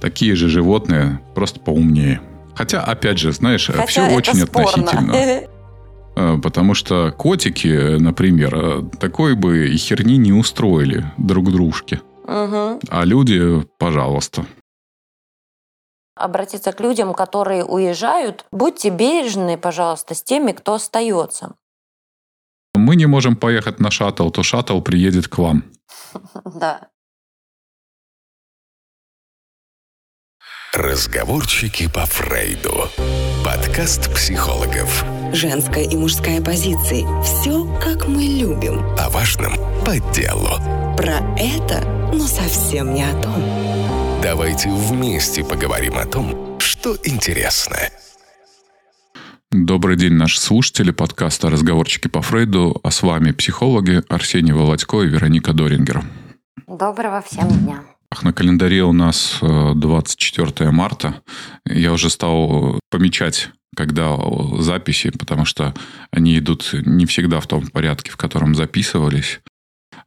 такие же животные, просто поумнее. Хотя, опять же, знаешь, Хотя все очень спорно. относительно. Э, Потому что котики, например, э, такой бы и херни не устроили друг дружке. А люди, пожалуйста. Обратиться к людям, которые уезжают. Будьте бережны, пожалуйста, с теми, кто остается. Мы не можем поехать на шаттл, то шаттл приедет к вам. Да. Разговорчики по Фрейду. Подкаст психологов. Женская и мужская позиции. Все, как мы любим. О важном по делу. Про это, но совсем не о том. Давайте вместе поговорим о том, что интересно. Добрый день, наши слушатели подкаста «Разговорчики по Фрейду». А с вами психологи Арсений Володько и Вероника Дорингер. Доброго всем дня. На календаре у нас э, 24 марта. Я уже стал помечать, когда записи, потому что они идут не всегда в том порядке, в котором записывались.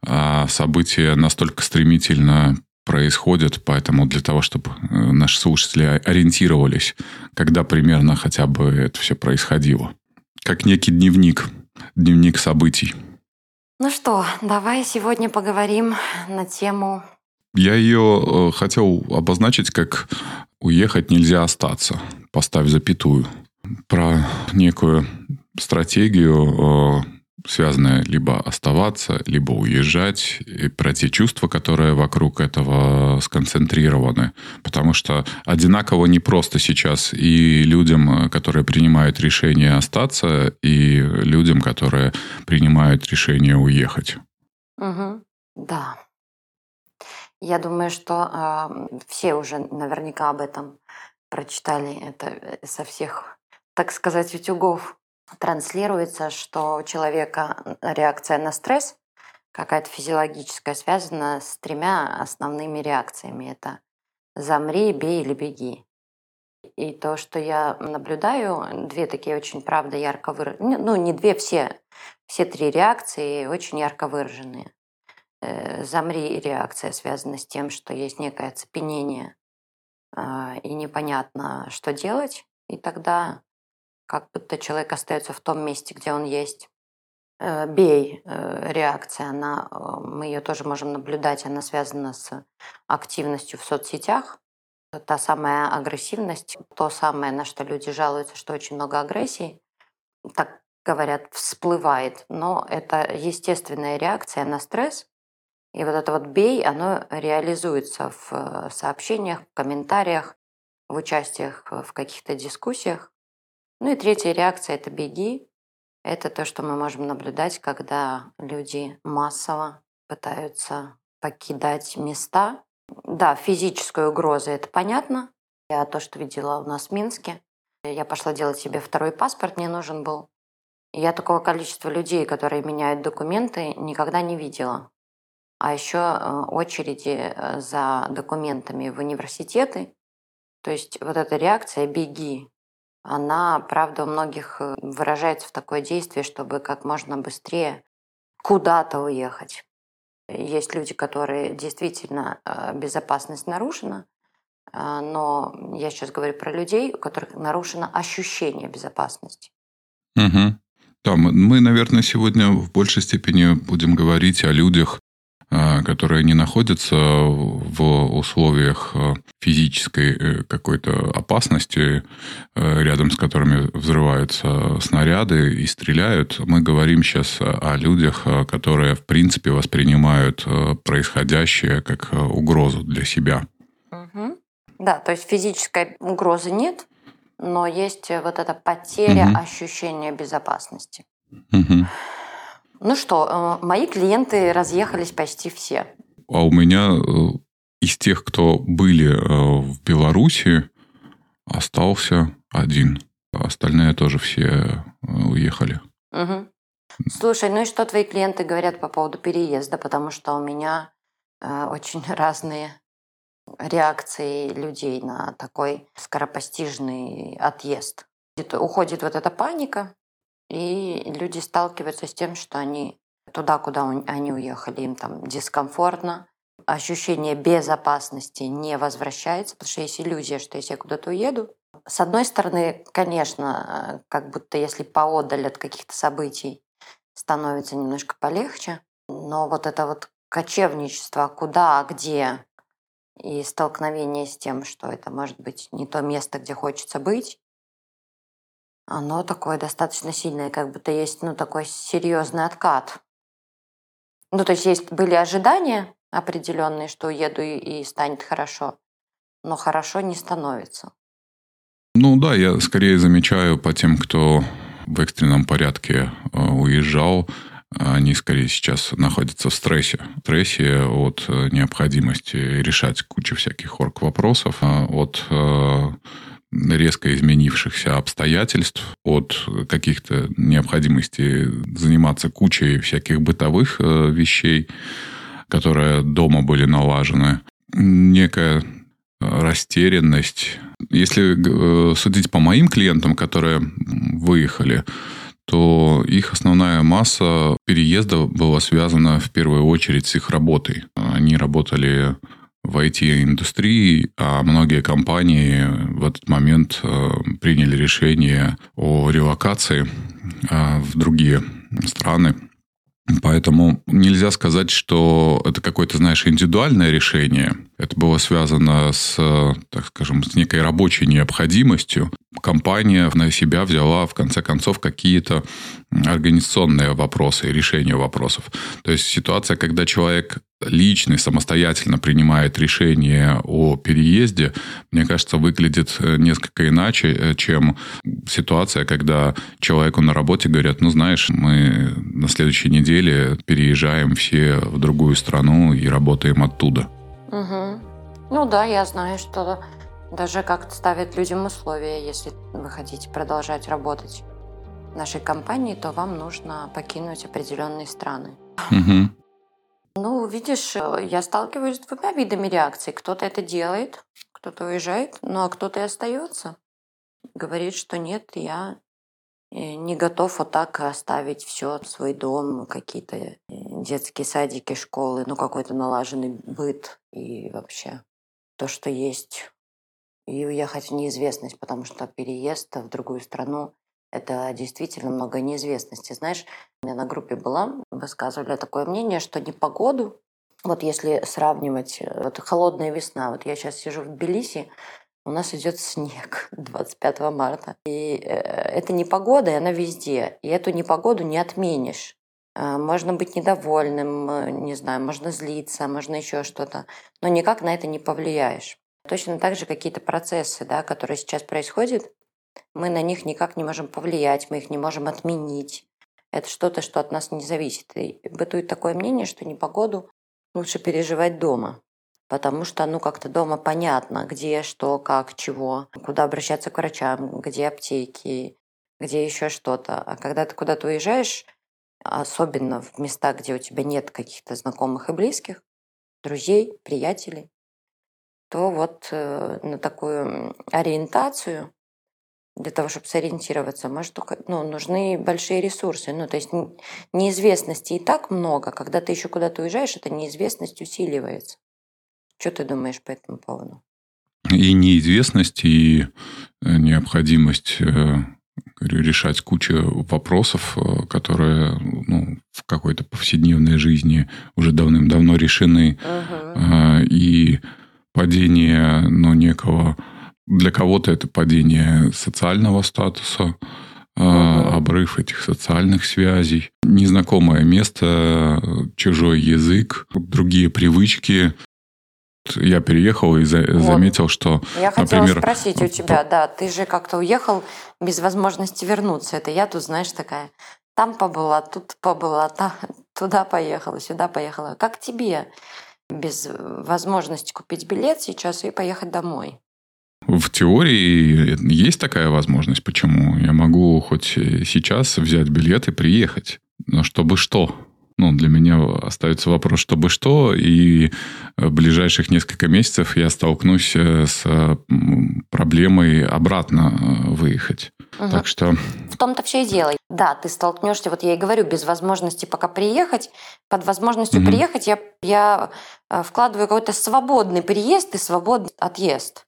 А события настолько стремительно происходят, поэтому для того, чтобы э, наши слушатели ориентировались, когда примерно хотя бы это все происходило. Как некий дневник, дневник событий. Ну что, давай сегодня поговорим на тему Я ее э, хотел обозначить как «уехать нельзя остаться», поставь запятую. Про некую стратегию, э, связанную либо оставаться, либо уезжать, и про те чувства, которые вокруг этого сконцентрированы. Потому что одинаково не просто сейчас и людям, э, которые принимают решение остаться, и людям, которые принимают решение уехать. Мгм. Да. Я думаю, что а, все уже наверняка об этом прочитали. Это э, со всех, так сказать, утюгов транслируется, что у человека реакция на стресс какая-то физиологическая связана с тремя основными реакциями. Это замри, бей или беги. И то, что я наблюдаю, две такие очень, правда, ярко выраженные, ну, не две, все, все три реакции очень ярко выраженные. Э, Замри реакция связана с тем, что есть некое оцепенение а, и непонятно, что делать, и тогда как будто человек остается в том месте, где он есть. Э, Бей э, реакция, она, мы ее тоже можем наблюдать, она связана с активностью в соцсетях. Та самая агрессивность, то самое, на что люди жалуются, что очень много агрессии, так говорят, всплывает. Но это естественная реакция на стресс. И вот это вот бей, оно реализуется в э, сообщениях, в комментариях, в участиях э, в каких-то дискуссиях. Ну и третья реакция – это беги. Это то, что мы можем наблюдать, когда люди массово пытаются покидать места. Да, физическая угроза – это понятно. Я то, что видела у нас в Минске. Я пошла делать себе второй паспорт, мне нужен был. Я такого количества людей, которые меняют документы, никогда не видела. А еще э, очереди э, за документами в университеты. То есть вот эта реакция «беги», она, правда, у многих э, выражается в такое действие, чтобы как можно быстрее куда-то уехать. Есть люди, которые действительно безопасность нарушена, но я сейчас говорю про людей, у которых нарушено ощущение безопасности. Угу. Да, мы, наверное, сегодня в большей степени будем говорить о людях, которые не находятся в условиях а, физической э, какой-то опасности, э, рядом с которыми взрываются снаряды и стреляют. Мы говорим сейчас о людях, а, которые, в принципе, воспринимают э, происходящее как угрозу для себя. Мгм. Да, то есть физической угрозы нет, но есть э, вот эта потеря Мгм. ощущения безопасности. Мгм. Ну что, э, мои клиенты разъехались почти все. А у меня э, из тех, кто были э, в Беларуси, остался один. Остальные тоже все уехали. Мгм. Слушай, ну и что твои клиенты говорят по поводу переезда? Потому что у меня э, очень разные реакции людей на такой скоропостижный отъезд. Уходит вот эта паника, и люди сталкиваются с тем, что они туда, куда он- они уехали, им там дискомфортно, ощущение безопасности не возвращается, потому что есть иллюзия, что если я куда-то уеду, с одной стороны, конечно, как будто если поодаль от каких-то событий становится немножко полегче, но вот это вот кочевничество, куда, где, и столкновение с тем, что это может быть не то место, где хочется быть, оно такое достаточно сильное, как будто есть ну, такой серьезный откат. Ну, то есть есть были ожидания определенные, что уеду и, и станет хорошо, но хорошо не становится. Ну да, я скорее замечаю по тем, кто в экстренном порядке э, уезжал, они скорее сейчас находятся в стрессе. В стрессе от э, необходимости решать кучу всяких орг-вопросов, а от э, резко изменившихся обстоятельств, от каких-то необходимостей заниматься кучей всяких бытовых э, вещей, которые дома были налажены. Некая растерянность. Если судить по моим клиентам, которые выехали, то их основная масса переезда была связана в первую очередь с их работой. Они работали в IT-индустрии, а многие компании в этот момент э, приняли решение о релокации э, в другие страны. Поэтому нельзя сказать, что это какое-то, знаешь, индивидуальное решение. Это было связано с, так скажем, с некой рабочей необходимостью. Компания на себя взяла, в конце концов, какие-то организационные вопросы, решения вопросов. То есть ситуация, когда человек личный, самостоятельно принимает решение о переезде, мне кажется, выглядит э, несколько иначе, э, чем ситуация, когда человеку на работе говорят, ну, знаешь, мы на следующей неделе переезжаем все в другую страну и работаем оттуда. Угу. Ну да, я знаю, что даже как-то ставят людям условия, если вы хотите продолжать работать в нашей компании, то вам нужно покинуть определенные страны. Угу. Ну, видишь, э, я сталкиваюсь с двумя видами реакций. Кто-то это делает, кто-то уезжает, ну а кто-то и остается. Говорит, что нет, я э, не готов вот так оставить все, свой дом, какие-то э, детские садики, школы, ну какой-то налаженный быт и вообще то, что есть. И уехать в неизвестность, потому что переезд в другую страну это действительно много неизвестности. Знаешь, у меня на группе была, высказывали такое мнение, что не погоду, вот если сравнивать, э, вот холодная весна, вот я сейчас сижу в Тбилиси, у нас идет снег 25 марта. И э, это не погода, и она везде. И эту непогоду не отменишь. Э, можно быть недовольным, не знаю, можно злиться, можно еще что-то, но никак на это не повлияешь. Точно так же какие-то процессы, да, которые сейчас происходят, мы на них никак не можем повлиять, мы их не можем отменить. Это что-то, что от нас не зависит. И бытует такое мнение, что непогоду лучше переживать дома. Потому что, ну, как-то дома понятно, где, что, как, чего, куда обращаться к врачам, где аптеки, где еще что-то. А когда ты куда-то уезжаешь, особенно в места, где у тебя нет каких-то знакомых и близких, друзей, приятелей, то вот э, на такую ориентацию для того, чтобы сориентироваться, может, только, ну, нужны большие ресурсы. Ну, то есть неизвестности и так много. Когда ты еще куда-то уезжаешь, эта неизвестность усиливается. Что ты думаешь по этому поводу? И неизвестность, и э, необходимость э, решать кучу вопросов, э, которые ну, в какой-то повседневной жизни уже давным-давно решены. Угу. И падение ну, некого для кого-то это падение социального статуса, Uh-huh. обрыв этих социальных связей, незнакомое место, чужой язык, другие привычки. Я переехал и за- вот. заметил, что, Я хотела например, спросить у тебя, да, ты же как-то уехал без возможности вернуться. Это я тут, знаешь, такая, там побыла, тут побыла, там, туда поехала, сюда поехала. Как тебе без возможности купить билет сейчас и поехать домой? В теории есть такая возможность. Почему? Я могу хоть сейчас взять билет и приехать. Но чтобы что? Ну, для меня остается вопрос, чтобы что, и в ближайших несколько месяцев я столкнусь э, с проблемой обратно э, выехать. Угу. Так что... В том-то все и дело. да, ты столкнешься, вот я и говорю, без возможности пока приехать, под возможностью Мгм. приехать я, я э, вкладываю какой-то свободный приезд и свободный отъезд.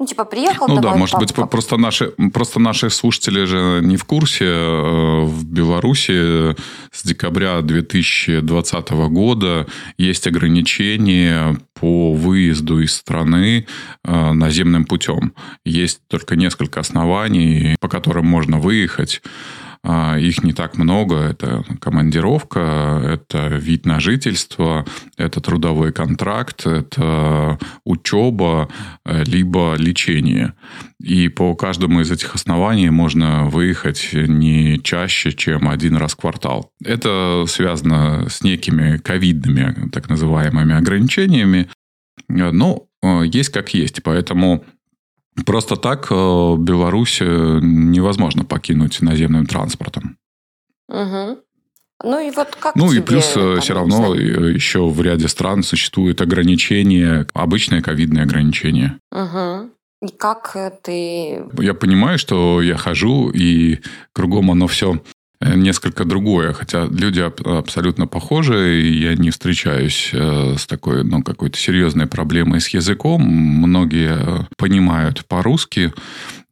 Ну, типа, приехал Ну да, может быть, просто наши, просто наши слушатели же не в курсе. э, В Беларуси с декабря 2020 года есть ограничения по выезду из страны э, наземным путем. Есть только несколько оснований, по которым можно выехать. А, Их не так много. Это командировка, это вид на жительство, это трудовой контракт, это учеба, э, либо лечение. И по каждому из этих оснований можно выехать не чаще, чем один раз в квартал. Это связано с некими ковидными, так называемыми, ограничениями. Э, Но э, есть как есть. Поэтому просто так э, Беларусь э, невозможно покинуть наземным транспортом. Мгм. Ну и вот как Ну и плюс там, все равно знаю, э, еще в ряде стран существуют ограничения, обычные ковидные ограничения. Мгм. И как э, ты... Я понимаю, что я хожу, и кругом оно все несколько другое, хотя люди аб- абсолютно похожи, и я не встречаюсь э, с такой, ну, какой-то серьезной проблемой с языком. Многие э, понимают по-русски,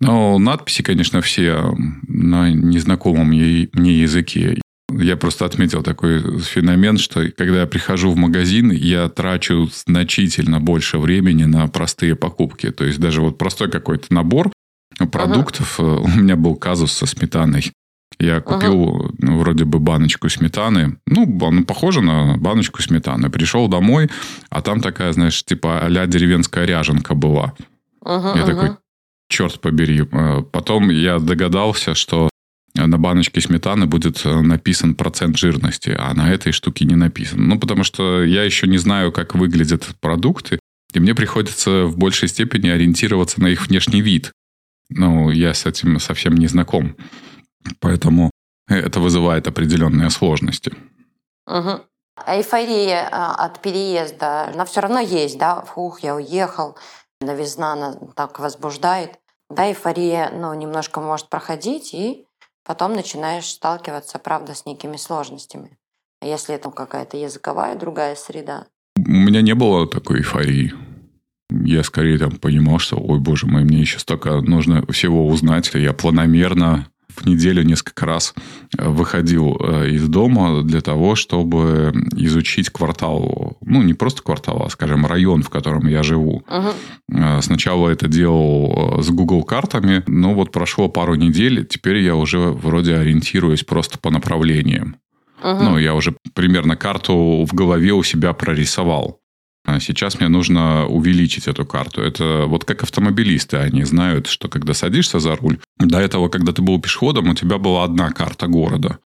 но надписи, конечно, все на незнакомом мне языке. Я просто отметил такой феномен, что когда я прихожу в магазин, я трачу значительно больше времени на простые покупки. То есть даже вот простой какой-то набор продуктов. э, У меня был казус со сметаной. Я купил ну, вроде бы баночку сметаны. Ну, ну, похоже на баночку сметаны. Пришел домой, а там такая, знаешь, типа а деревенская ряженка была. Мгм, Я такой, мгм. черт побери. Э, Потом я догадался, что на баночке сметаны будет э, написан процент жирности, а на этой штуке не написан. Ну, потому что я еще не знаю, как выглядят продукты, и мне приходится в большей степени ориентироваться на их внешний вид. Ну, я с этим совсем не знаком. Поэтому это вызывает определенные сложности. А Эйфория а, от переезда, она все равно есть, да? Фух, я уехал, новизна она так возбуждает. Да, эйфория, ну, немножко может проходить, и потом начинаешь сталкиваться, правда, с некими сложностями. Если это какая-то языковая другая среда? У меня не было такой эйфории. Я скорее там понимал, что, ой, боже мой, мне еще столько нужно всего узнать. Я планомерно в неделю несколько раз э, выходил э, из дома для того, чтобы изучить квартал. Ну, не просто квартал, а, скажем, район, в котором я живу. Э, Сначала это делал с Google картами, но вот прошло пару недель, теперь я уже вроде ориентируюсь просто по направлениям. Мгм. Ну, я уже примерно карту в голове у себя прорисовал. А сейчас мне нужно увеличить эту карту. Это вот как автомобилисты, они знают, что когда садишься за руль, до этого, когда ты был пешеходом, у тебя была одна карта города.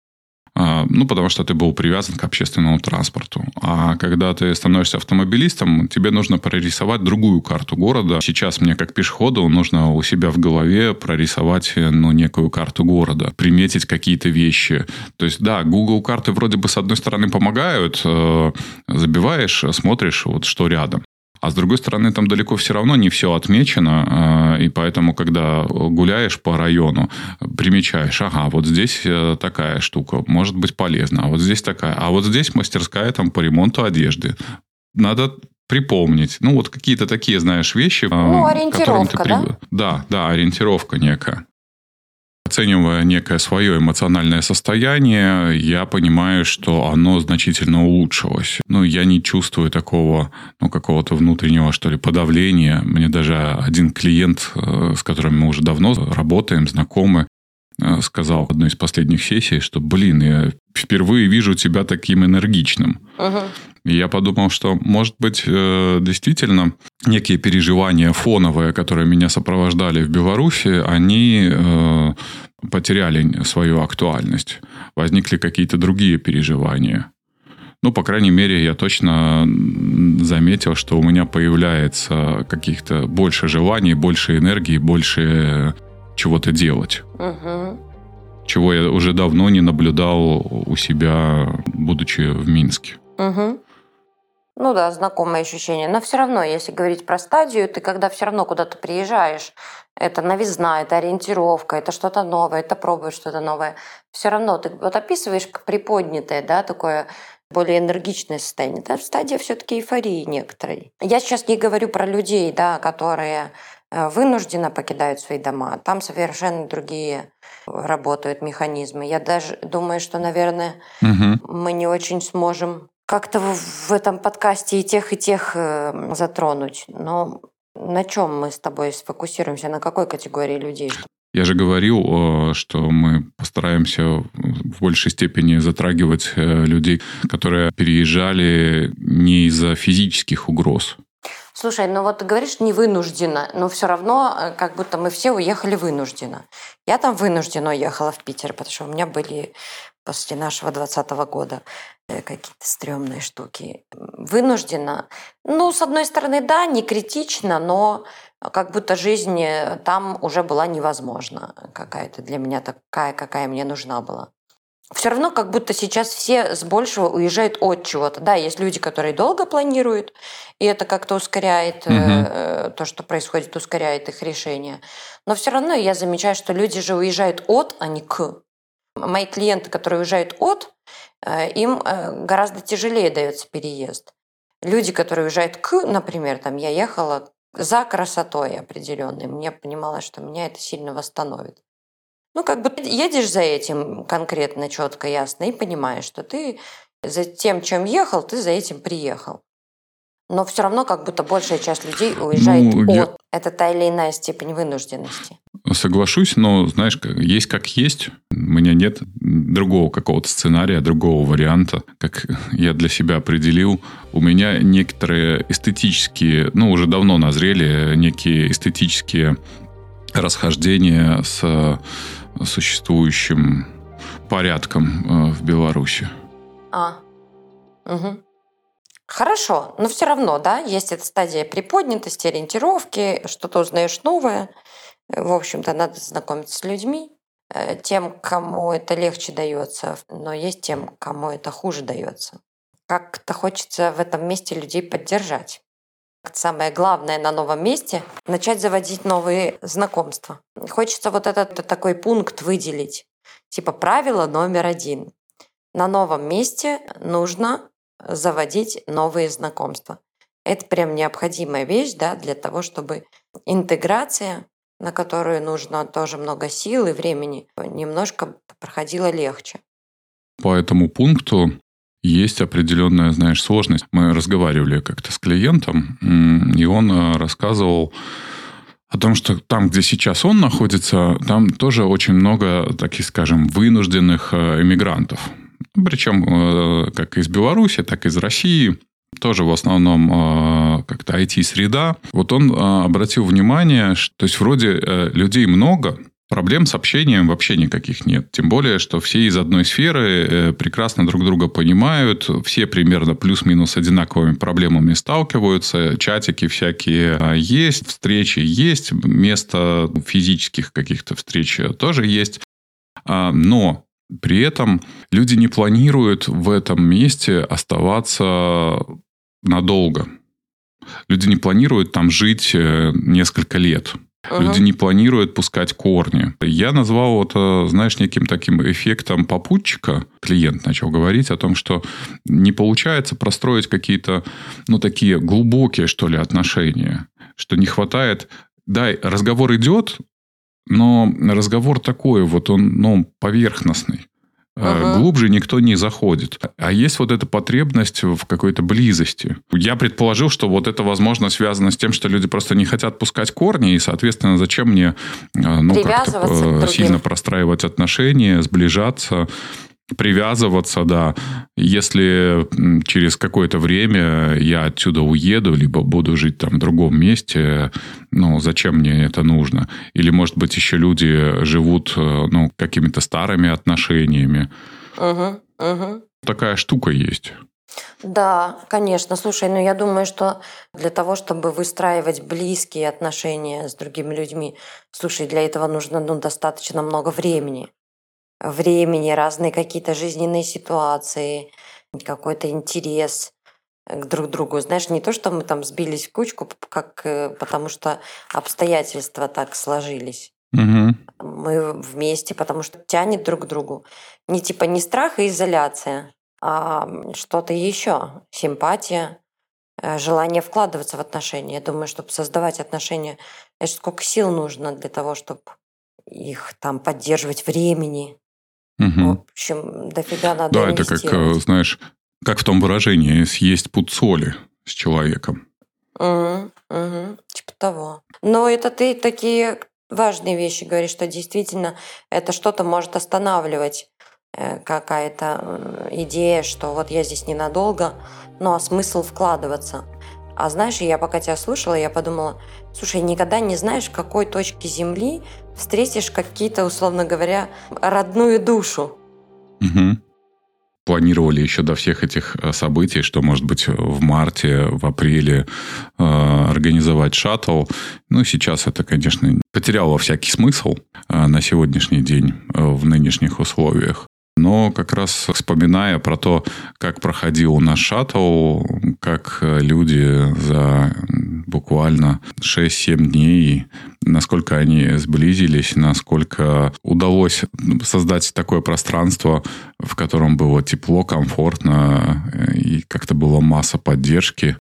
А, Ну, потому что ты был привязан к общественному транспорту. А когда ты становишься автомобилистом, тебе нужно прорисовать другую карту города. Сейчас мне, как пешеходу, нужно у себя в голове прорисовать ну, некую карту города, приметить какие-то вещи. То есть, да, Google карты вроде бы с одной стороны помогают, э, забиваешь, смотришь, вот что рядом. А с другой стороны, там далеко все равно не все отмечено, э, и поэтому, когда гуляешь по району, примечаешь, ага, вот здесь э, такая штука, может быть полезна, а вот здесь такая, а вот здесь мастерская там по ремонту одежды. Надо припомнить. Ну, вот какие-то такие, знаешь, вещи. э, Ну, которым ты ориентировка, привык. Да, да, ориентировка некая. Оценивая некое свое эмоциональное состояние, я понимаю, что оно значительно улучшилось. Ну, я не чувствую такого, ну, какого-то внутреннего, что ли, подавления. Мне даже один клиент, э, с которым мы уже давно работаем, знакомы, сказал в одной из последних сессий, что, блин, я впервые вижу тебя таким энергичным. И я подумал, что, может быть, э, действительно, некие переживания фоновые, которые меня сопровождали в Беларуси, они э, потеряли свою актуальность. Возникли какие-то другие переживания. Ну, по крайней мере, я точно заметил, что у меня появляется каких-то больше желаний, больше энергии, больше чего-то делать. Мгм. Чего я уже давно не наблюдал у себя, будучи в Минске. Мгм. Ну да, знакомое ощущение. Но все равно, если говорить про стадию, ты когда все равно куда-то приезжаешь, это новизна, это ориентировка, это что-то новое, это пробуешь что-то новое. Все равно ты вот описываешь приподнятое, да, такое более энергичное состояние. Это стадия все-таки эйфории некоторой. Я сейчас не говорю про людей, да, которые вынужденно покидают свои дома. Там совершенно другие работают механизмы. Я даже думаю, что, наверное, угу. мы не очень сможем как-то в этом подкасте и тех, и тех э, затронуть. Но на чем мы с тобой сфокусируемся? На какой категории людей? Я же говорил, что мы постараемся в большей степени затрагивать э, людей, которые переезжали не из-за физических угроз. Слушай, ну вот ты говоришь не вынужденно, но все равно э, как будто мы все уехали вынужденно. Я там вынужденно уехала в Питер, потому что у меня были после нашего 2020 года Э, какие-то стрёмные штуки. Вынуждена. Ну, с одной стороны, да, не критично, но как будто жизнь э, там уже была невозможна. Какая-то для меня такая, какая мне нужна была. Все равно как будто сейчас все с большего уезжают от чего-то. Да, есть люди, которые долго планируют, и это как-то ускоряет угу. э, то, что происходит, ускоряет их решение. Но все равно я замечаю, что люди же уезжают от, а не к. Мои клиенты, которые уезжают от, Э, им э, гораздо тяжелее дается переезд. Люди, которые уезжают к, например, там я ехала за красотой определенной, мне понимала, что меня это сильно восстановит. Ну, как бы едешь за этим конкретно, четко, ясно, и понимаешь, что ты за тем, чем ехал, ты за этим приехал. Но все равно как будто большая часть людей уезжает ну, от. Я... Это та или иная степень вынужденности. Соглашусь, но, знаешь, есть как есть. У меня нет другого какого-то сценария, другого варианта, как я для себя определил. У меня некоторые эстетические, ну, уже давно назрели некие эстетические расхождения с существующим порядком э, в Беларуси. А, угу. Хорошо, но все равно, да, есть эта стадия приподнятости, ориентировки, что-то узнаешь новое. В общем-то, надо знакомиться с людьми, э, тем, кому это легче дается, но есть тем, кому это хуже дается. Как-то хочется в этом месте людей поддержать. Самое главное на новом месте – начать заводить новые знакомства. Хочется вот этот такой пункт выделить. Типа правило номер один. На новом месте нужно заводить новые знакомства. Это прям необходимая вещь да, для того, чтобы интеграция, на которую нужно тоже много сил и времени, немножко проходила легче. По этому пункту есть определенная, знаешь, сложность. Мы разговаривали как-то с клиентом, и он э, рассказывал о том, что там, где сейчас он находится, там тоже очень много, таких, скажем, вынужденных э, эмигрантов. Причем э, как из Беларуси, так и из России тоже в основном э, как-то IT-среда. Вот он э, обратил внимание, что то есть вроде людей много, Проблем с общением вообще никаких нет. Тем более, что все из одной сферы прекрасно друг друга понимают, все примерно плюс-минус одинаковыми проблемами сталкиваются, чатики всякие есть, встречи есть, место физических каких-то встреч тоже есть. А, но при этом люди не планируют в этом месте оставаться надолго. Люди не планируют там жить э, несколько лет. Uh-huh. Люди не планируют пускать корни. Я назвал это, знаешь, неким таким эффектом попутчика. Клиент начал говорить о том, что не получается простроить какие-то, ну, такие глубокие, что ли, отношения. Что не хватает... Да, разговор идет, но разговор такой, вот он, ну, поверхностный. Ага. Глубже никто не заходит. А есть вот эта потребность в какой-то близости. Я предположил, что вот это, возможно, связано с тем, что люди просто не хотят пускать корни, и, соответственно, зачем мне э, ну, как-то сильно простраивать отношения, сближаться привязываться, да. Если через какое-то время я отсюда уеду, либо буду жить там в другом месте, ну, зачем мне это нужно? Или, может быть, еще люди живут, э, ну, какими-то старыми отношениями. Угу, угу. Такая штука есть. Да, конечно. Слушай, ну я думаю, что для того, чтобы выстраивать близкие отношения с другими людьми, слушай, для этого нужно ну, достаточно много времени времени, разные какие-то жизненные ситуации, какой-то интерес. к друг другу. Знаешь, не то, что мы там сбились в кучку, как, э, потому что обстоятельства так сложились. Угу. Мы вместе, потому что тянет друг к другу. Не типа не страх и изоляция, а что-то еще. Симпатия, э, желание вкладываться в отношения. Я думаю, чтобы создавать отношения, это сколько сил нужно для того, чтобы их там поддерживать времени. Угу. В общем, дофига надо Да, это как, э, знаешь, как в том выражении, съесть пуд соли с человеком. Угу, угу, типа того. Но это ты такие важные вещи говоришь, что действительно это что-то может останавливать э, какая-то идея, что вот я здесь ненадолго, ну а смысл вкладываться. А знаешь, я пока тебя слушала, я подумала, слушай, никогда не знаешь, в какой точке Земли встретишь какие-то, условно говоря, родную душу. Угу планировали еще до всех этих э, событий, что, может быть, в марте, в апреле э, организовать шаттл. Ну, сейчас это, конечно, потеряло всякий смысл э, на сегодняшний день э, в нынешних условиях. Но как раз вспоминая про то, как проходил наш шаттл, как э, люди за буквально 6-7 дней, насколько они сблизились, насколько удалось создать такое пространство, в котором было тепло, комфортно, э, и как-то была масса поддержки.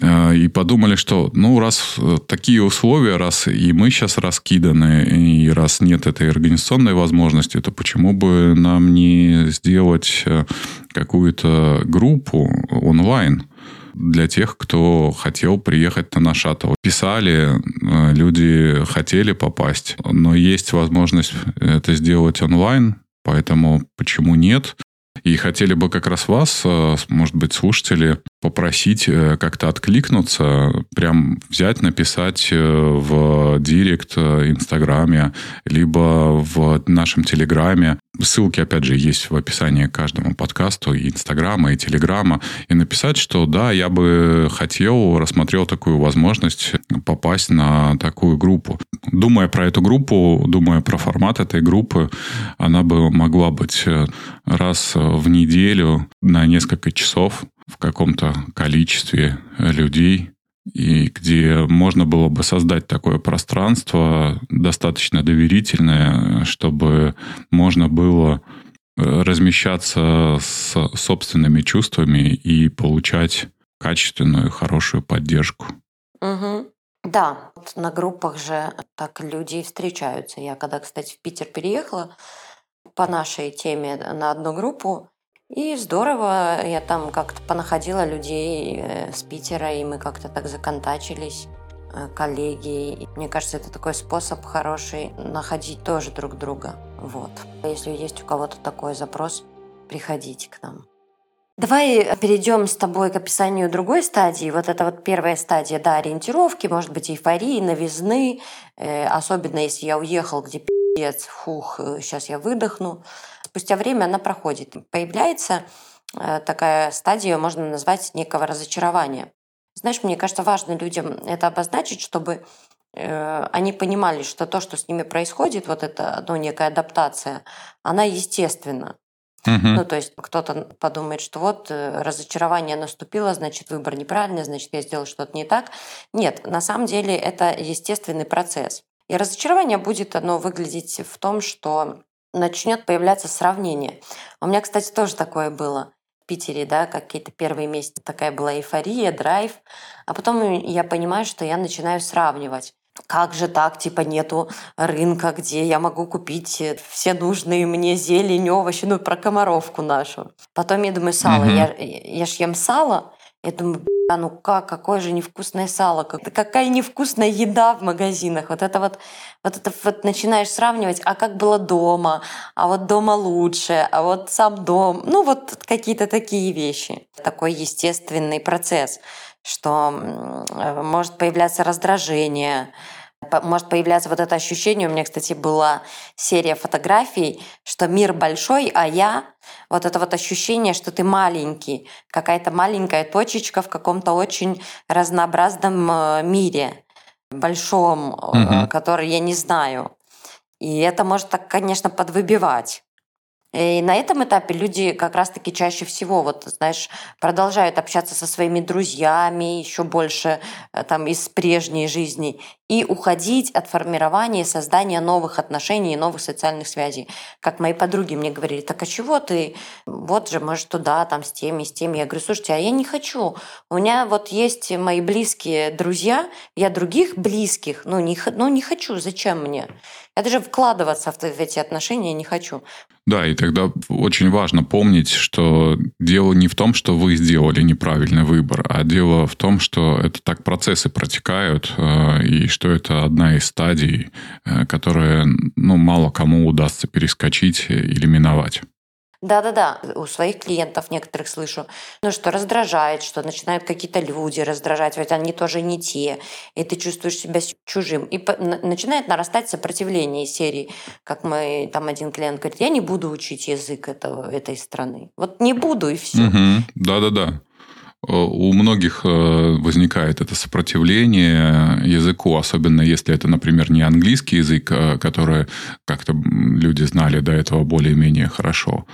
Э, и подумали, что, ну, раз э, такие условия, раз и мы сейчас раскиданы, и раз нет этой организационной возможности, то почему бы нам не сделать э, какую-то группу онлайн для тех, кто хотел приехать на наш шаттл. Писали, люди хотели попасть, но есть возможность это сделать онлайн, поэтому почему нет? И хотели бы как раз вас, может быть, слушатели, попросить э, как-то откликнуться, прям взять, написать э, в директ Инстаграме, либо в нашем Телеграме. Ссылки, опять же, есть в описании к каждому подкасту, и Инстаграма, и Телеграма, и написать, что да, я бы хотел, рассмотрел такую возможность попасть на такую группу. Думая про эту группу, думая про формат этой группы, она бы могла быть раз в неделю на несколько часов в каком-то количестве людей, и где можно было бы создать такое пространство достаточно доверительное, чтобы можно было э, размещаться с собственными чувствами и получать качественную, хорошую поддержку. Угу. Да, на группах же так люди встречаются. Я когда, кстати, в Питер переехала по нашей теме на одну группу, и здорово, я там как-то понаходила людей э, с Питера, и мы как-то так законтачились, э, коллеги. Мне кажется, это такой способ хороший находить тоже друг друга. Вот. Если есть у кого-то такой запрос, приходите к нам. Давай перейдем с тобой к описанию другой стадии. Вот это вот первая стадия, да, ориентировки, может быть, эйфории, новизны, э, особенно если я уехал, где пи***ц, фух, сейчас я выдохну спустя время она проходит. Появляется э, такая стадия, можно назвать некого разочарования. Знаешь, мне кажется, важно людям это обозначить, чтобы э, они понимали, что то, что с ними происходит, вот эта ну, некая адаптация, она естественна. Угу. Ну, то есть кто-то подумает, что вот э, разочарование наступило, значит, выбор неправильный, значит, я сделал что-то не так. Нет, на самом деле это естественный процесс. И разочарование будет оно выглядеть в том, что начнет появляться сравнение. У меня, кстати, тоже такое было в Питере, да, какие-то первые месяцы такая была эйфория, драйв. А потом я понимаю, что я начинаю сравнивать. Как же так, типа, нету рынка, где я могу купить все нужные мне зелень, овощи, ну, про комаровку нашу. Потом я думаю, сало, mm-hmm. я, я ж ем сало, я думаю, а ну как, какое же невкусное сало, какая невкусная еда в магазинах. Вот это вот, вот это вот начинаешь сравнивать, а как было дома, а вот дома лучше, а вот сам дом. Ну вот какие-то такие вещи. Такой естественный процесс, что может появляться раздражение, может появляться вот это ощущение. У меня, кстати, была серия фотографий, что мир большой, а я вот это вот ощущение, что ты маленький, какая-то маленькая точечка в каком-то очень разнообразном э, мире, большом, угу. который я не знаю. И это может так, конечно, подвыбивать. И на этом этапе люди как раз-таки чаще всего, вот, знаешь, продолжают общаться со своими друзьями еще больше э, там из прежней жизни и уходить от формирования и создания новых отношений и новых социальных связей. Как мои подруги мне говорили, так а чего ты? Вот же, может, туда, там, с теми, с теми. Я говорю, слушайте, а я не хочу. У меня вот есть мои близкие друзья, я других близких, ну, не, ну, не хочу, зачем мне? Я даже вкладываться в эти отношения не хочу. Да, и тогда очень важно помнить, что дело не в том, что вы сделали неправильный выбор, а дело в том, что это так процессы протекают, э, и что это одна из стадий, э, которая ну, мало кому удастся перескочить или миновать. Да-да-да, у своих клиентов некоторых слышу, ну что раздражает, что начинают какие-то люди раздражать, ведь они тоже не те, и ты чувствуешь себя чужим. И начинает нарастать сопротивление серии, как мы, там один клиент говорит, я не буду учить язык этого, этой страны. Вот не буду, и все. Да-да-да. У многих э, возникает это сопротивление языку, особенно если это, например, не английский язык, а который как-то люди знали до этого более-менее хорошо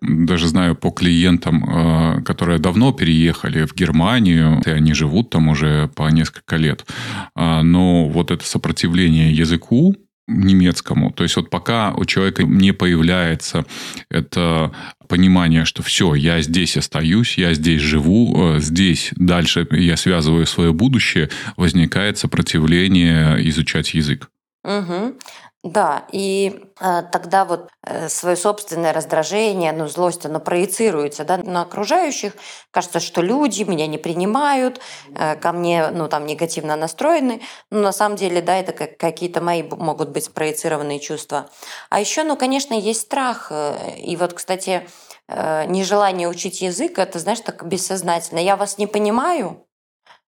даже знаю по клиентам, э, которые давно переехали в Германию, и они живут там уже по несколько лет. А, но вот это сопротивление языку, немецкому. То есть вот пока у человека не появляется это понимание, что все, я здесь остаюсь, я здесь живу, э, здесь дальше я связываю свое будущее, возникает сопротивление изучать язык. Угу. Да, и э, тогда вот э, свое собственное раздражение, ну, злость, оно проецируется да, на окружающих. Кажется, что люди меня не принимают, э, ко мне ну, там, негативно настроены. Но на самом деле, да, это как, какие-то мои могут быть спроецированные чувства. А еще, ну, конечно, есть страх. Э, и вот, кстати, э, нежелание учить язык, это, знаешь, так бессознательно. Я вас не понимаю,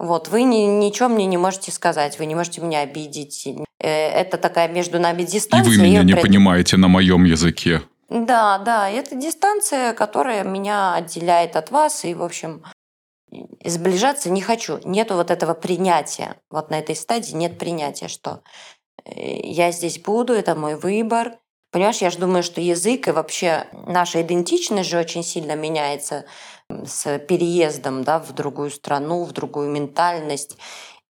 вот, вы ни, ничего мне не можете сказать, вы не можете меня обидеть. Э, это такая между нами дистанция. И вы меня не понимаете на моем языке. Да, да, это дистанция, которая меня отделяет от вас, и, в общем, сближаться не хочу. Нету вот этого принятия. Вот на этой стадии нет принятия, что э, я здесь буду, это мой выбор. Понимаешь, я же думаю, что язык и вообще наша идентичность же очень сильно меняется с переездом да, в другую страну, в другую ментальность.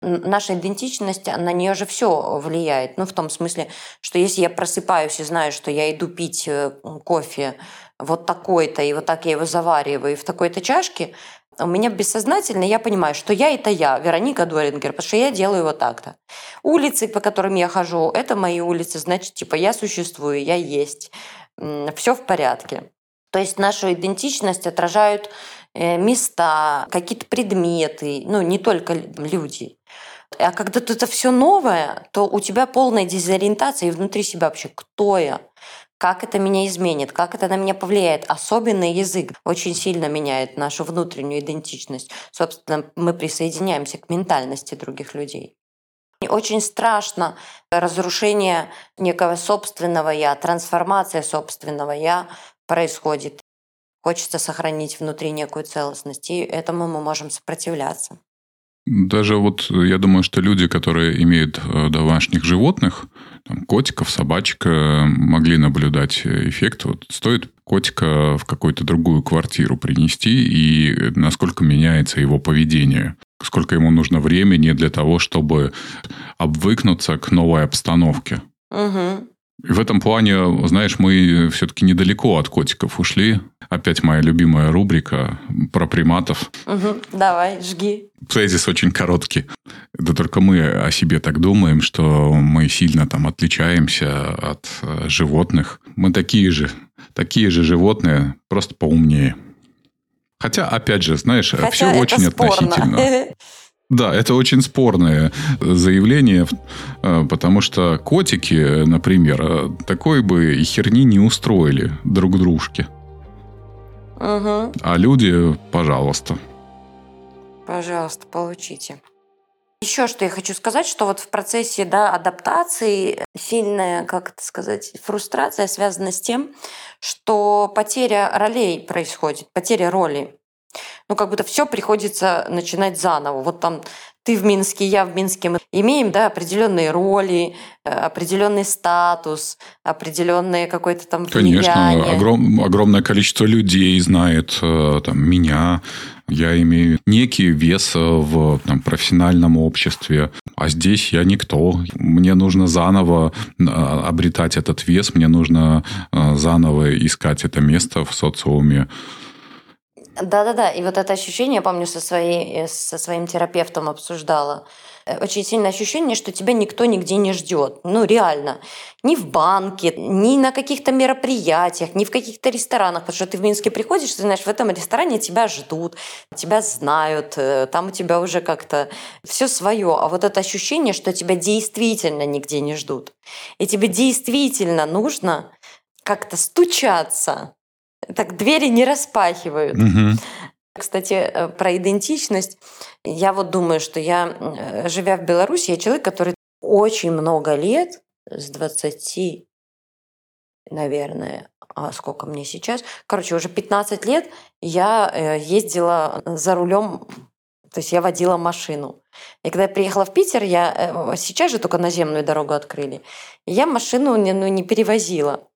Наша идентичность, на нее же все влияет. Ну, в том смысле, что если я просыпаюсь и знаю, что я иду пить э, кофе вот такой-то, и вот так я его завариваю в такой-то чашке, у меня бессознательно я понимаю, что я это я, Вероника Дорингер, потому что я делаю вот так-то. Улицы, по которым я хожу, это мои улицы, значит, типа я существую, я есть, все в порядке. То есть нашу идентичность отражают э, места, какие-то предметы, ну не только люди. А когда это все новое, то у тебя полная дезориентация и внутри себя вообще, кто я, как это меня изменит, как это на меня повлияет. Особенно язык очень сильно меняет нашу внутреннюю идентичность. Собственно, мы присоединяемся к ментальности других людей. Очень страшно разрушение некого собственного я, трансформация собственного я происходит. Хочется сохранить внутри некую целостность, и этому мы можем сопротивляться. Даже вот я думаю, что люди, которые имеют э, домашних животных, там, котиков, собачек, э, могли наблюдать эффект. Вот стоит котика в какую-то другую квартиру принести, и насколько меняется его поведение. Сколько ему нужно времени для того, чтобы обвыкнуться к новой обстановке. Угу. В этом плане, знаешь, мы все-таки недалеко от котиков ушли. Опять моя любимая рубрика про приматов. Угу, давай, жги. Тезис очень короткий. Да только мы о себе так думаем, что мы сильно там отличаемся от э, животных. Мы такие же, такие же животные, просто поумнее. Хотя, опять же, знаешь, Хотя все очень спорно. относительно. Да, это очень спорное заявление, э, потому что котики, например, э, такой бы херни не устроили друг дружке. Угу. А люди, пожалуйста. Пожалуйста, получите. Еще что я хочу сказать, что вот в процессе да, адаптации сильная, как это сказать, фрустрация связана с тем, что потеря ролей происходит, потеря роли ну, как будто все приходится начинать заново. Вот там ты в Минске, я в Минске, мы имеем да, определенные роли, э, определенный статус, определенное какое-то там влияние. Конечно, огром, огромное количество людей знает э, там, меня, я имею некий вес э, в там, профессиональном обществе, а здесь я никто. Мне нужно заново обретать этот вес, мне нужно заново искать это место в социуме. Да-да-да, и вот это ощущение, я помню, со, своей, со своим терапевтом обсуждала. Э, очень сильное ощущение, что тебя никто нигде не ждет. Ну, реально. Ни в банке, ни на каких-то мероприятиях, ни в каких-то ресторанах. Потому что ты в Минске приходишь, ты знаешь, в этом ресторане тебя ждут, тебя знают, э, там у тебя уже как-то все свое. А вот это ощущение, что тебя действительно нигде не ждут. И тебе действительно нужно как-то стучаться так двери не распахивают. Угу. Кстати, э, про идентичность. Я вот думаю, что я, э, живя в Беларуси, я человек, который очень много лет, с 20, наверное, а сколько мне сейчас? Короче, уже 15 лет я э, ездила за рулем, то есть я водила машину. И когда я приехала в Питер, я сейчас же только наземную дорогу открыли, я машину не, ну, не перевозила.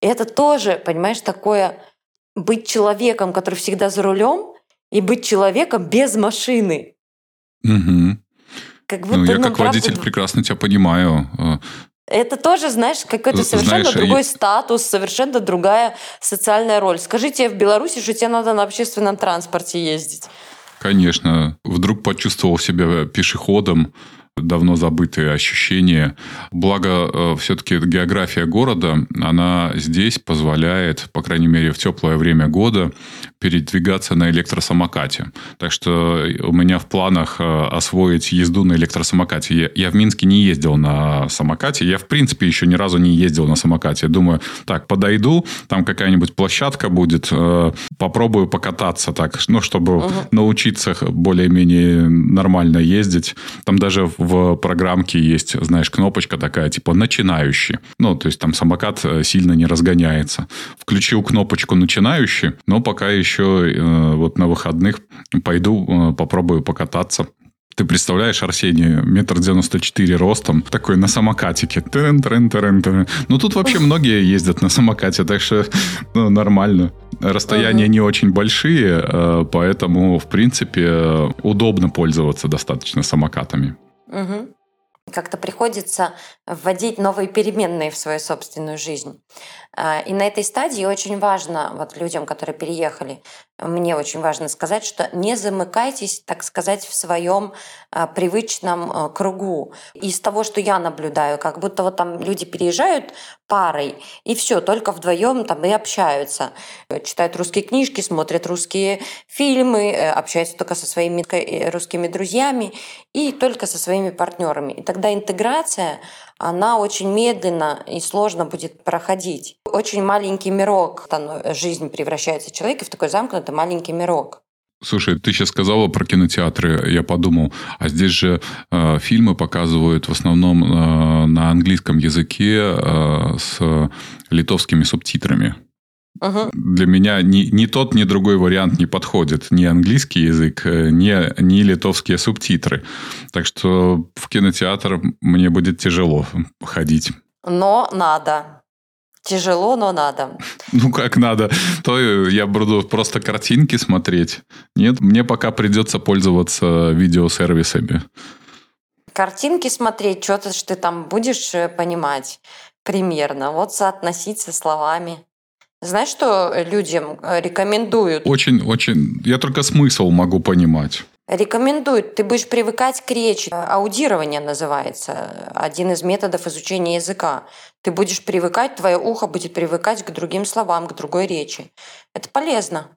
И это тоже, понимаешь, такое быть человеком, который всегда за рулем, и быть человеком без машины. Угу. Как будто, ну, я ну, как правда... водитель прекрасно тебя понимаю. Э. Это тоже, знаешь, какой-то совершенно знаешь, другой я... статус, совершенно другая социальная роль. Скажите в Беларуси, что тебе надо на общественном транспорте ездить. Конечно. Вдруг почувствовал себя пешеходом, давно забытые ощущения. Благо, э, все-таки география города, она здесь позволяет, по крайней мере, в теплое время года, передвигаться на электросамокате. Так что у меня в планах э, освоить езду на электросамокате. Я, я в Минске не ездил на самокате. Я, в принципе, еще ни разу не ездил на самокате. Думаю, так, подойду, там какая-нибудь площадка будет, э, попробую покататься так, ну, чтобы угу. научиться более-менее нормально ездить. Там даже в программке есть, знаешь, кнопочка такая, типа «начинающий». Ну, то есть там самокат э, сильно не разгоняется. Включил кнопочку «начинающий», но пока еще э, вот на выходных пойду э, попробую покататься. Ты представляешь, Арсений, метр девяносто четыре ростом, такой на самокатике. Трен, трен, трен, трен. Ну, тут вообще многие ездят на самокате, так что ну, нормально. Расстояния не очень большие, поэтому, в принципе, удобно пользоваться достаточно самокатами. Угу. Как-то приходится вводить новые переменные в свою собственную жизнь. А, и на этой стадии очень важно, вот людям, которые переехали, мне очень важно сказать, что не замыкайтесь, так сказать, в своем а, привычном а, кругу. Из того, что я наблюдаю, как будто вот там люди переезжают парой, и все, только вдвоем там и общаются. Читают русские книжки, смотрят русские фильмы, э, общаются только со своими э, русскими друзьями и только со своими партнерами. И тогда интеграция, она очень медленно и сложно будет проходить. Очень маленький мирок, жизнь превращается человека в такой замкнутый маленький мирок. Слушай, ты сейчас сказала про кинотеатры, я подумал, а здесь же э, фильмы показывают в основном э, на английском языке э, с литовскими субтитрами. Угу. Для меня ни, ни тот, ни другой вариант не подходит. Ни английский язык, э, ни, ни литовские субтитры. Так что в кинотеатр мне будет тяжело ходить. Но надо. Тяжело, но надо. Ну, как надо? То я буду просто картинки смотреть. Нет, мне пока придется пользоваться видеосервисами. Картинки смотреть, что-то ты там будешь э, понимать примерно. Вот соотносить со словами. Знаешь, что людям э, рекомендуют? Очень, очень. Я только смысл могу понимать. Рекомендуют. Ты будешь привыкать к речи. Аудирование называется. Один из методов изучения языка. Ты будешь привыкать, твое ухо будет привыкать к другим словам, к другой речи. Это полезно.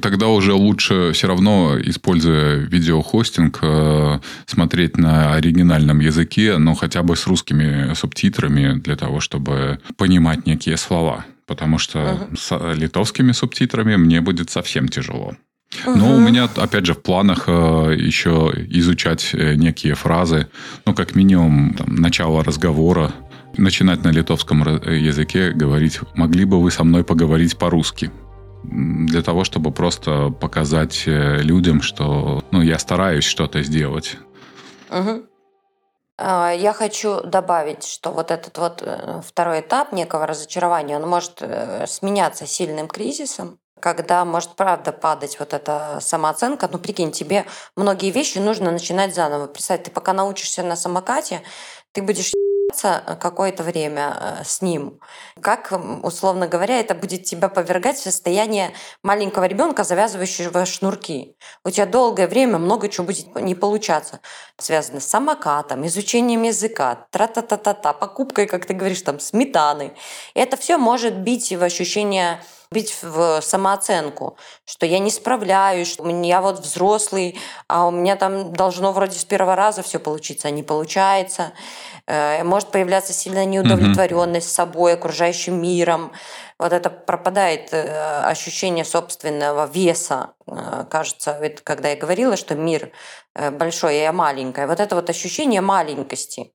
Тогда уже лучше все равно, используя видеохостинг, э, смотреть на оригинальном языке, но хотя бы с русскими субтитрами, для того, чтобы понимать некие слова потому что uh-huh. с литовскими субтитрами мне будет совсем тяжело. Uh-huh. Но у меня, опять же, в планах э, еще изучать э, некие фразы, ну, как минимум, там, начало разговора, начинать на литовском языке говорить, могли бы вы со мной поговорить по-русски? Для того, чтобы просто показать э, людям, что ну, я стараюсь что-то сделать. Угу. Я хочу добавить, что вот этот вот э, второй этап некого разочарования, он может э, сменяться сильным кризисом, когда может правда падать вот эта самооценка. Ну, прикинь, тебе многие вещи нужно начинать заново. Представь, ты пока научишься на самокате, ты будешь какое-то время э, с ним. Как, условно говоря, это будет тебя повергать в состояние маленького ребенка, завязывающего шнурки. У тебя долгое время много чего будет не получаться. Связано с самокатом, изучением языка, тра-та-та-та-та, покупкой, как ты говоришь, там, сметаны. И это все может бить в ощущение бить в самооценку, что я не справляюсь, что я вот взрослый, а у меня там должно вроде с первого раза все получиться, а не получается. Э, может появляться сильная неудовлетворенность mm-hmm. собой, окружающим миром. Вот это пропадает э, ощущение собственного веса. Э, кажется, когда я говорила, что мир большой, а я маленькая. Вот это вот ощущение маленькости,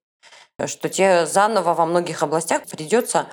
что тебе заново во многих областях придется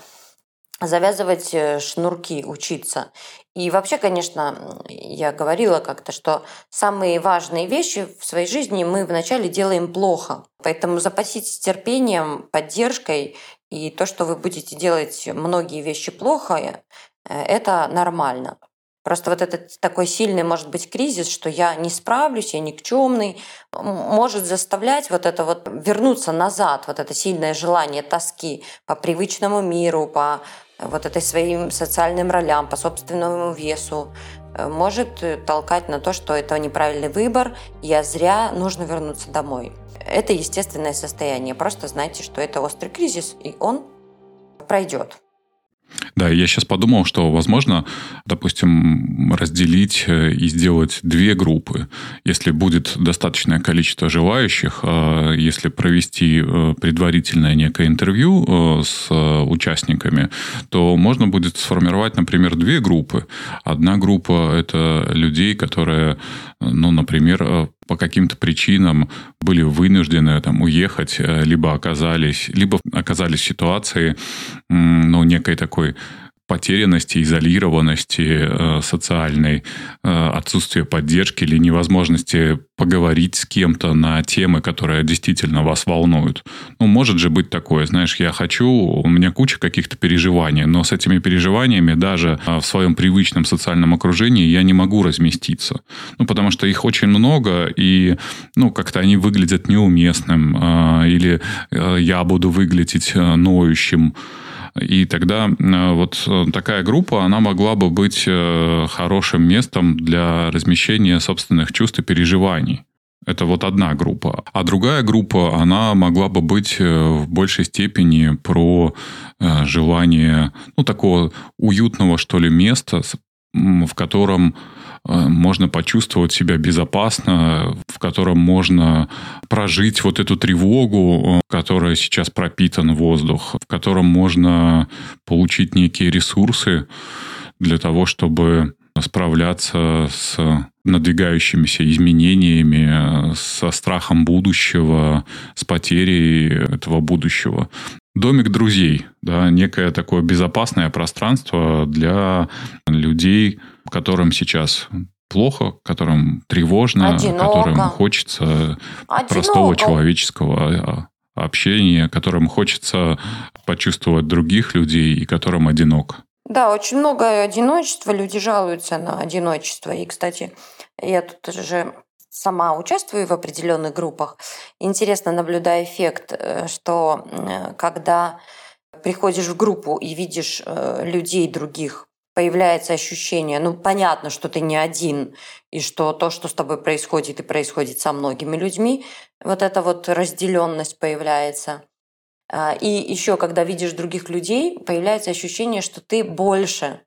завязывать э, шнурки, учиться. И вообще, конечно, я говорила как-то, что самые важные вещи в своей жизни мы вначале делаем плохо. Поэтому запаситесь терпением, поддержкой, и то, что вы будете делать многие вещи плохо, э, это нормально. Просто вот этот такой сильный, может быть, кризис, что я не справлюсь, я никчемный, может заставлять вот это вот вернуться назад, вот это сильное желание тоски по привычному миру, по вот этой своим социальным ролям, по собственному весу, э, может толкать на то, что это неправильный выбор, я зря, нужно вернуться домой. Это естественное состояние. Просто знайте, что это острый кризис, и он пройдет. Да, я сейчас подумал, что, возможно, допустим, разделить э, и сделать две группы. Если будет достаточное количество желающих, э, если провести э, предварительное некое интервью с участниками, то можно будет сформировать, например, две группы. Одна группа – это людей, которые, ну, например, по каким-то причинам были вынуждены там, уехать, либо оказались, либо оказались в ситуации ну, некой такой потерянности, изолированности э, социальной, э, отсутствия поддержки или невозможности поговорить с кем-то на темы, которые действительно вас волнуют. Ну, может же быть такое, знаешь, я хочу, у меня куча каких-то переживаний, но с этими переживаниями даже э, в своем привычном социальном окружении я не могу разместиться. Ну, потому что их очень много, и, ну, как-то они выглядят неуместным, или я буду выглядеть ноющим, и тогда э, вот э, такая группа, она могла бы быть э, хорошим местом для размещения собственных чувств и переживаний. Это вот одна группа. А другая группа, она могла бы быть в большей степени про желание, ну, такого уютного, что ли, места, в котором можно почувствовать себя безопасно, в котором можно прожить вот эту тревогу, э, которая сейчас пропитан воздух, в котором можно получить некие ресурсы для того, чтобы справляться с надвигающимися изменениями, со страхом будущего, с потерей этого будущего. Домик друзей, да, некое такое безопасное пространство для людей, которым сейчас плохо, которым тревожно, Одиноко. которым хочется Одиноко. простого человеческого а, общения, которым хочется почувствовать других людей и которым одиноко. Да, очень много одиночества, люди жалуются на одиночество. И, кстати, я тут же сама участвую в определенных группах. Интересно наблюдаю эффект, э, что когда приходишь в группу и видишь э, людей других, появляется ощущение, ну, понятно, что ты не один, и что то, что с тобой происходит, и происходит со многими людьми, вот эта вот разделенность появляется. А, и еще, когда видишь других людей, появляется ощущение, что ты больше,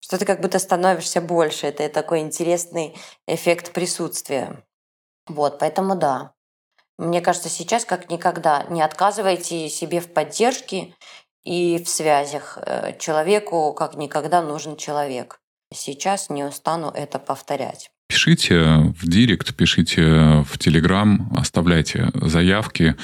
что ты как будто становишься больше. Это такой интересный эффект присутствия. Вот, поэтому да. Мне кажется, сейчас как никогда не отказывайте себе в поддержке и в связях. Э, человеку как никогда нужен человек. Сейчас не устану это повторять. Пишите в директ, пишите в Телеграм, оставляйте заявки,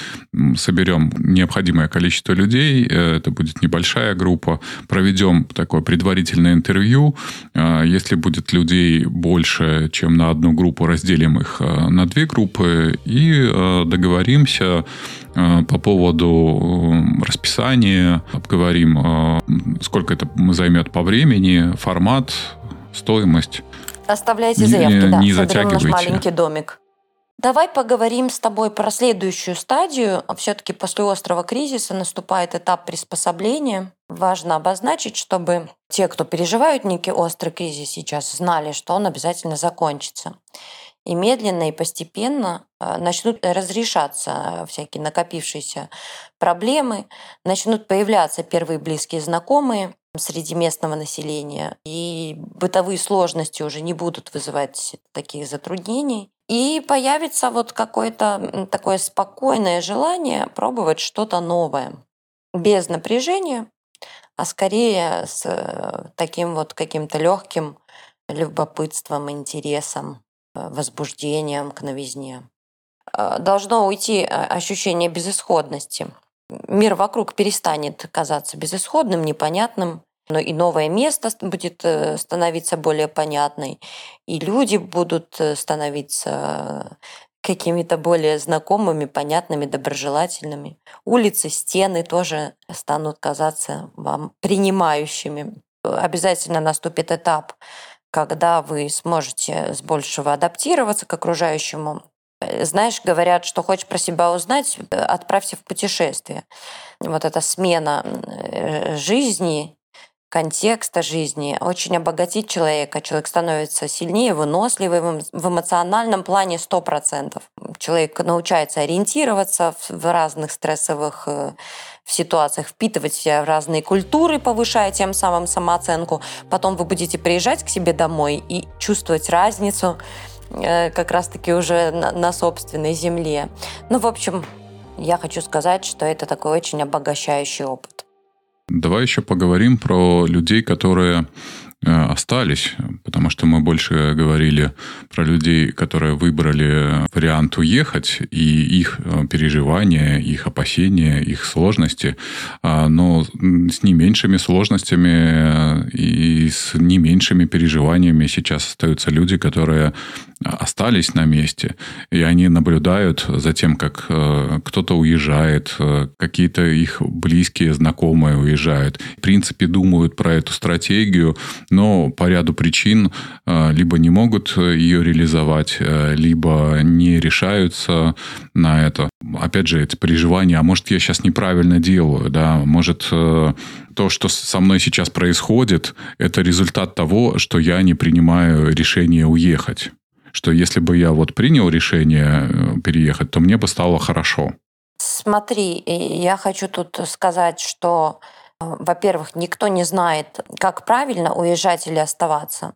соберем необходимое количество людей, э, это будет небольшая группа, проведем такое предварительное интервью. Э, если будет людей больше, чем на одну группу, разделим их э, на две группы и договоримся по поводу расписания, обговорим, сколько это займет по времени, формат, стоимость. Оставляйте заявки, не, да. Не Соберем наш маленький домик. Давай поговорим с тобой про следующую стадию. Все-таки после острого кризиса наступает этап приспособления. Важно обозначить, чтобы те, кто переживают некий острый кризис сейчас, знали, что он обязательно закончится. И медленно и постепенно э, начнут разрешаться всякие накопившиеся проблемы, начнут появляться первые близкие знакомые, среди местного населения, и бытовые сложности уже не будут вызывать таких затруднений. И появится вот какое-то такое спокойное желание пробовать что-то новое, без напряжения, а скорее с э, таким вот каким-то легким любопытством, интересом, э, возбуждением к новизне. Э, должно уйти ощущение безысходности. Мир вокруг перестанет казаться безысходным, непонятным, но и новое место будет э, становиться более понятной, и люди будут э, становиться какими-то более знакомыми, понятными, доброжелательными. Улицы, стены тоже станут казаться вам принимающими. Обязательно наступит этап, когда вы сможете с большего адаптироваться к окружающему. Э, знаешь, говорят, что хочешь про себя узнать, отправься в путешествие. Вот эта смена жизни контекста жизни очень обогатить человека. Человек становится сильнее, выносливым в эмоциональном плане 100%. Человек научается ориентироваться в разных стрессовых э, в ситуациях, впитывать в разные культуры, повышая тем самым самооценку. Потом вы будете приезжать к себе домой и чувствовать разницу э, как раз-таки уже на, на собственной земле. Ну, в общем, я хочу сказать, что это такой очень обогащающий опыт. Давай еще поговорим про людей, которые э, остались, потому что мы больше говорили про людей, которые выбрали вариант уехать, и их э, переживания, их опасения, их сложности, а, но с не меньшими сложностями э, и с не меньшими переживаниями сейчас остаются люди, которые остались на месте, и они наблюдают за тем, как э, кто-то уезжает, э, какие-то их близкие, знакомые уезжают. В принципе, думают про эту стратегию, но по ряду причин э, либо не могут ее реализовать, либо не решаются на это. Опять же, эти переживания, а может, я сейчас неправильно делаю, да, может, то, что со мной сейчас происходит, это результат того, что я не принимаю решение уехать что если бы я вот принял решение э, переехать, то мне бы стало хорошо. Смотри, я хочу тут сказать, что, э, во-первых, никто не знает, как правильно уезжать или оставаться.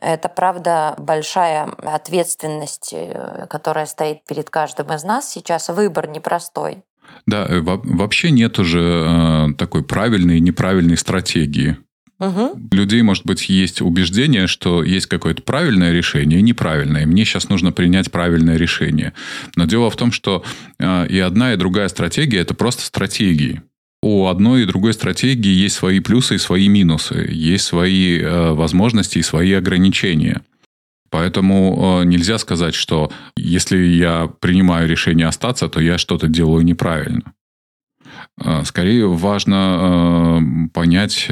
Это, правда, большая ответственность, э, которая стоит перед каждым из нас сейчас. Выбор непростой. Да, вообще нет уже такой правильной и неправильной стратегии. Угу. Людей, может быть, есть убеждение, что есть какое-то правильное решение и неправильное. И мне сейчас нужно принять правильное решение. Но дело в том, что э, и одна, и другая стратегия – это просто стратегии. У одной и другой стратегии есть свои плюсы и свои минусы, есть свои э, возможности и свои ограничения. Поэтому э, нельзя сказать, что если я принимаю решение остаться, то я что-то делаю неправильно. Скорее важно понять,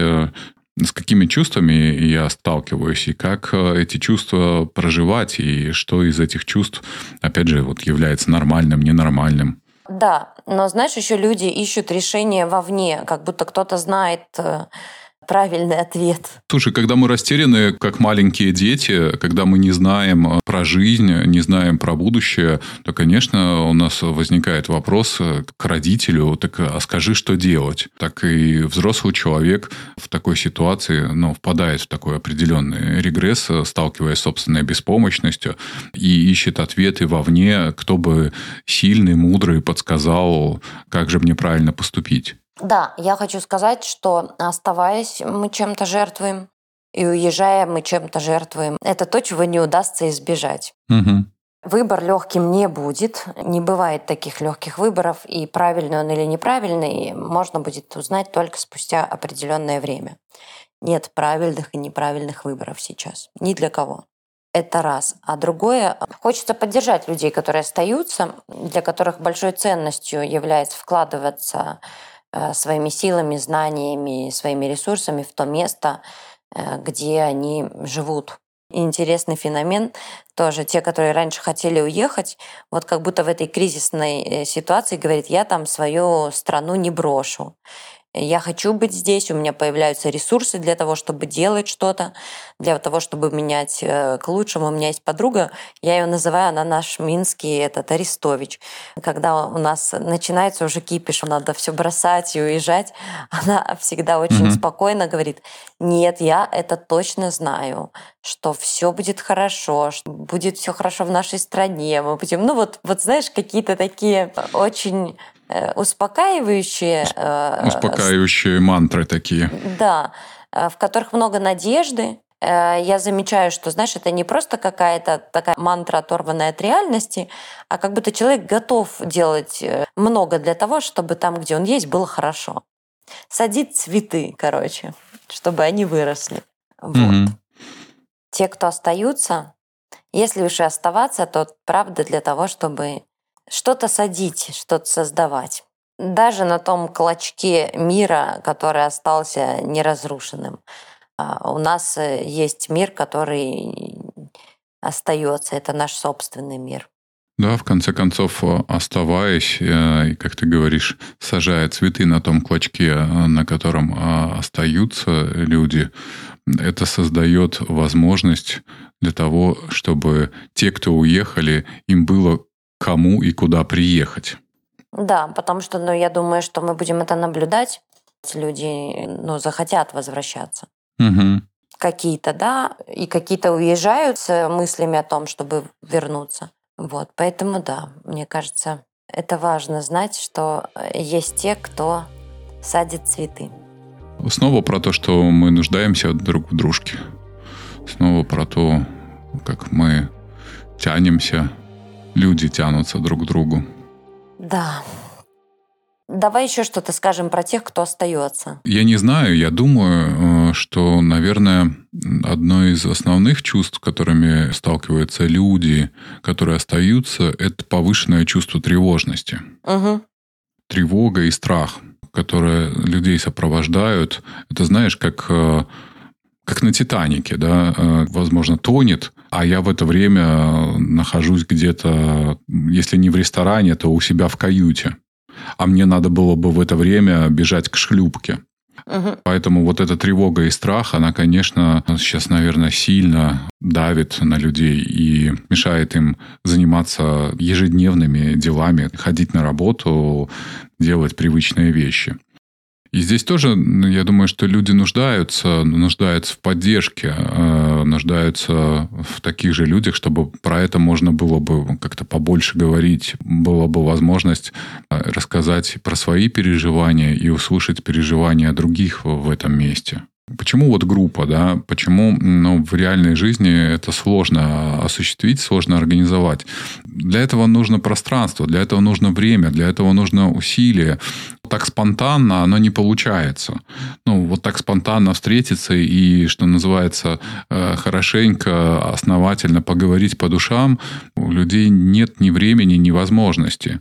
с какими чувствами я сталкиваюсь, и как э, эти чувства проживать, и что из этих чувств, опять же, вот является нормальным, ненормальным. Да, но знаешь, еще люди ищут решения вовне, как будто кто-то знает э, правильный ответ. Слушай, когда мы растеряны, как маленькие дети, когда мы не знаем э, про жизнь, не знаем про будущее, то, конечно, у нас возникает вопрос э, к родителю, так а скажи, что делать? Так и взрослый человек в такой ситуации ну, впадает в такой определенный регресс, э, сталкиваясь с собственной беспомощностью и ищет ответы вовне, кто бы сильный, мудрый подсказал, как же мне правильно поступить. Да, я хочу сказать, что оставаясь, мы чем-то жертвуем. И уезжая, мы чем-то жертвуем. Это то, чего не удастся избежать. Угу. Выбор легким не будет. Не бывает таких легких выборов. И правильный он или неправильный можно будет узнать только спустя определенное время. Нет правильных и неправильных выборов сейчас. Ни для кого. Это раз. А другое, хочется поддержать людей, которые остаются, для которых большой ценностью является вкладываться своими силами, знаниями, своими ресурсами в то место, э, где они живут. И интересный феномен тоже. Те, которые раньше хотели уехать, вот как будто в этой кризисной э, ситуации говорит, я там свою страну не брошу я хочу быть здесь, у меня появляются ресурсы для того, чтобы делать что-то, для того, чтобы менять э, к лучшему. У меня есть подруга, я ее называю, она наш минский этот Арестович. Когда у нас начинается уже кипиш, надо все бросать и уезжать, она всегда очень mm-hmm. спокойно говорит, нет, я это точно знаю, что все будет хорошо, что будет все хорошо в нашей стране, мы будем, ну вот, вот знаешь, какие-то такие очень успокаивающие... Э, успокаивающие мантры такие. Да, э, в которых много надежды, я замечаю, что, знаешь, это не просто какая-то такая мантра, оторванная от реальности, а как будто человек готов делать много для того, чтобы там, где он есть, было хорошо. Садить цветы, короче, чтобы они выросли. Вот. Mm-hmm. Те, кто остаются, если уж и оставаться, то правда для того, чтобы что-то садить, что-то создавать. Даже на том клочке мира, который остался неразрушенным. А, у нас э, есть мир, который остается. Это наш собственный мир. Да, в конце концов, э, оставаясь, э, как ты говоришь, сажая цветы на том клочке, на котором остаются люди, это создает возможность для того, чтобы те, кто уехали, им было кому и куда приехать. Да, потому что, ну, я думаю, что мы будем это наблюдать. Люди, ну, захотят возвращаться. Угу. Какие-то, да, и какие-то уезжают с мыслями о том, чтобы вернуться. Вот, поэтому, да, мне кажется, это важно знать, что есть те, кто садит цветы. Снова про то, что мы нуждаемся друг в дружке. Снова про то, как мы тянемся люди тянутся друг к другу. Да. Давай еще что-то скажем про тех, кто остается. Я не знаю, я думаю, э, что, наверное, одно из основных чувств, которыми сталкиваются люди, которые остаются, это повышенное чувство тревожности. Угу. Тревога и страх, которые людей сопровождают. Это, знаешь, как э, как на Титанике, да, э, возможно, тонет, а я в это время нахожусь где-то, если не в ресторане, то у себя в каюте. А мне надо было бы в это время бежать к шлюпке. Угу. Поэтому вот эта тревога и страх, она, конечно, сейчас, наверное, сильно давит на людей и мешает им заниматься ежедневными делами, ходить на работу, делать привычные вещи. И здесь тоже, ну, я думаю, что люди нуждаются, нуждаются в поддержке, э, нуждаются в таких же людях, чтобы про это можно было бы как-то побольше говорить, была бы возможность э, рассказать про свои переживания и услышать переживания других в этом месте. Почему вот группа, да? Почему ну, в реальной жизни это сложно осуществить, сложно организовать? Для этого нужно пространство, для этого нужно время, для этого нужно усилие. Так спонтанно оно не получается. Ну, вот так спонтанно встретиться и, что называется, э, хорошенько, основательно поговорить по душам, у людей нет ни времени, ни возможности.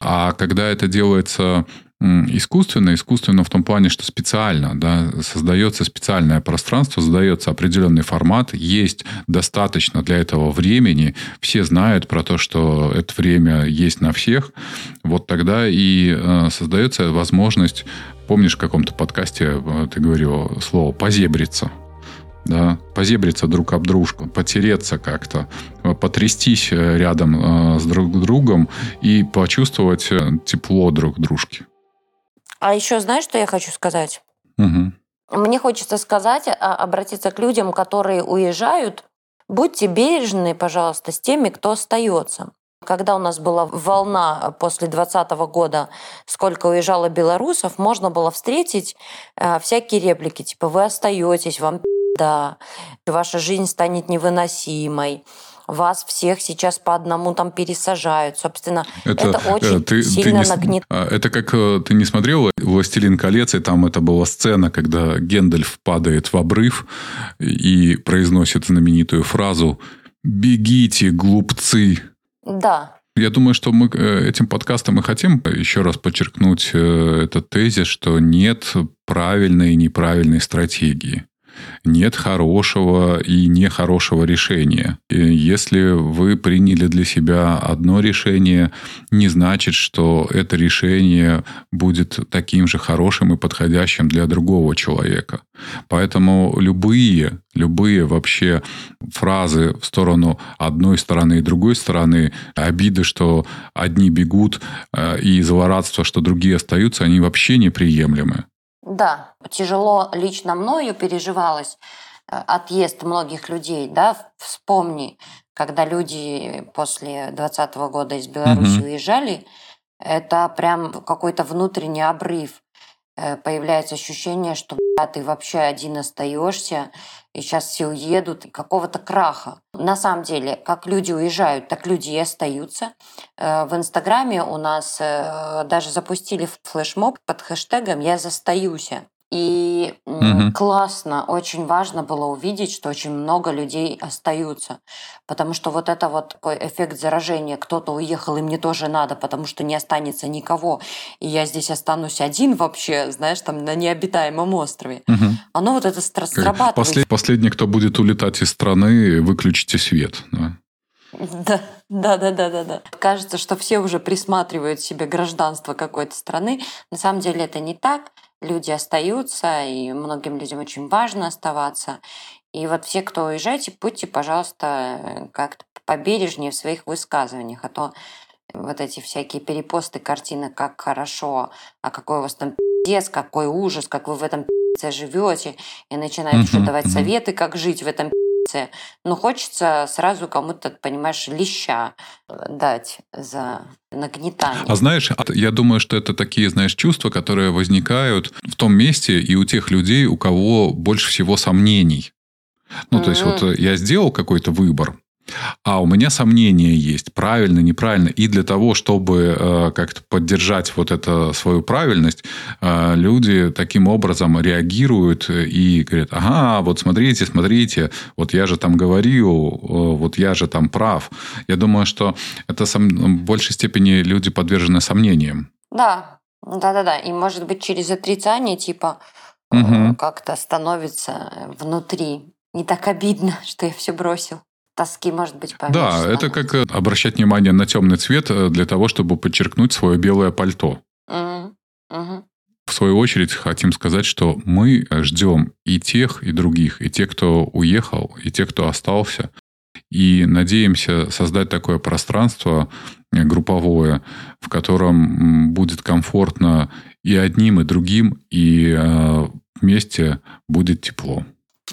А когда это делается искусственно, искусственно в том плане, что специально, да, создается специальное пространство, создается определенный формат, есть достаточно для этого времени, все знают про то, что это время есть на всех, вот тогда и э, создается возможность, помнишь, в каком-то подкасте э, ты говорил слово «позебриться», да, позебриться друг об дружку, потереться как-то, потрястись э, рядом с друг другом и почувствовать тепло друг дружки. А еще знаешь, что я хочу сказать? Угу. Мне хочется сказать, а, обратиться к людям, которые уезжают. Будьте бережны, пожалуйста, с теми, кто остается. Когда у нас была волна после 2020 года, сколько уезжало белорусов, можно было встретить э, всякие реплики, типа «Вы остаетесь, вам да, ваша жизнь станет невыносимой вас всех сейчас по одному там пересажают. Собственно, это, это очень ты, сильно ты не, нагнет. А, это как ты не смотрела «Властелин колец», и там это была сцена, когда Гендальф падает в обрыв и произносит знаменитую фразу «Бегите, глупцы!» Да, я думаю, что мы э, этим подкастом и хотим еще раз подчеркнуть э, этот тезис, что нет правильной и неправильной стратегии нет хорошего и нехорошего решения. И если вы приняли для себя одно решение, не значит, что это решение будет таким же хорошим и подходящим для другого человека. Поэтому любые, любые вообще фразы в сторону одной стороны и другой стороны, обиды, что одни бегут, э, и злорадство, что другие остаются, они вообще неприемлемы. Да, тяжело лично мною переживалось э, отъезд многих людей, да, вспомни, когда люди после 2020 года из Беларуси угу. уезжали, это прям какой-то внутренний обрыв. Э, появляется ощущение, что ты вообще один остаешься, и сейчас все уедут, какого-то краха. На самом деле, как люди уезжают, так люди и остаются. Э, в Инстаграме у нас э, даже запустили флешмоб под хэштегом «Я застаюсь». И угу. классно, очень важно было увидеть, что очень много людей остаются. Потому что вот это вот такой эффект заражения, кто-то уехал, и мне тоже надо, потому что не останется никого, и я здесь останусь один вообще, знаешь, там на необитаемом острове. Угу. Оно вот это срабатывает. Послед, последний, кто будет улетать из страны, выключите свет. Да. Да, да, да, да, да, да. Кажется, что все уже присматривают себе гражданство какой-то страны. На самом деле это не так люди остаются, и многим людям очень важно оставаться. И вот все, кто уезжаете, будьте, пожалуйста, как-то побережнее в своих высказываниях, а то вот эти всякие перепосты картины, как хорошо, а какой у вас там пиздец, какой ужас, как вы в этом пиздце живете, и начинаете uh-huh, давать советы, как жить в этом пиздце. Но хочется сразу кому-то, понимаешь, леща дать за нагнетание. А знаешь, я думаю, что это такие, знаешь, чувства, которые возникают в том месте и у тех людей, у кого больше всего сомнений. Ну, mm-hmm. то есть, вот э, я сделал какой-то выбор, а у меня сомнения есть, правильно, неправильно. И для того, чтобы э, как-то поддержать вот эту свою правильность, э, люди таким образом реагируют и говорят, ага, вот смотрите, смотрите, вот я же там говорил, э, вот я же там прав. Я думаю, что это сом... в большей степени люди подвержены сомнениям. Да, да-да-да. И может быть через отрицание типа угу. как-то становится внутри. Не так обидно, что я все бросил тоски, может быть, поменьше. Да, становится. это как э, обращать внимание на темный цвет э, для того, чтобы подчеркнуть свое белое пальто. Угу. Угу. В свою очередь хотим сказать, что мы ждем и тех, и других, и тех, кто уехал, и тех, кто остался. И надеемся создать такое пространство э, групповое, в котором будет комфортно и одним, и другим, и вместе будет тепло.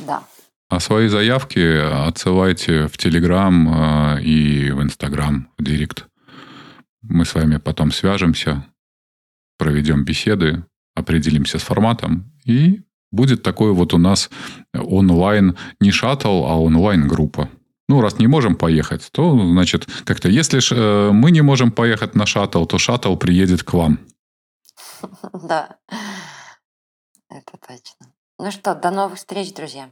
Да. А свои заявки отсылайте в Телеграм э, и в Инстаграм, в Директ. Мы с вами потом свяжемся, проведем беседы, определимся с форматом, и будет такой вот у нас онлайн, не шаттл, а онлайн-группа. Ну, раз не можем поехать, то, значит, как-то, если ж, э, мы не можем поехать на шаттл, то шаттл приедет к вам. Да, это точно. Ну что, до новых встреч, друзья.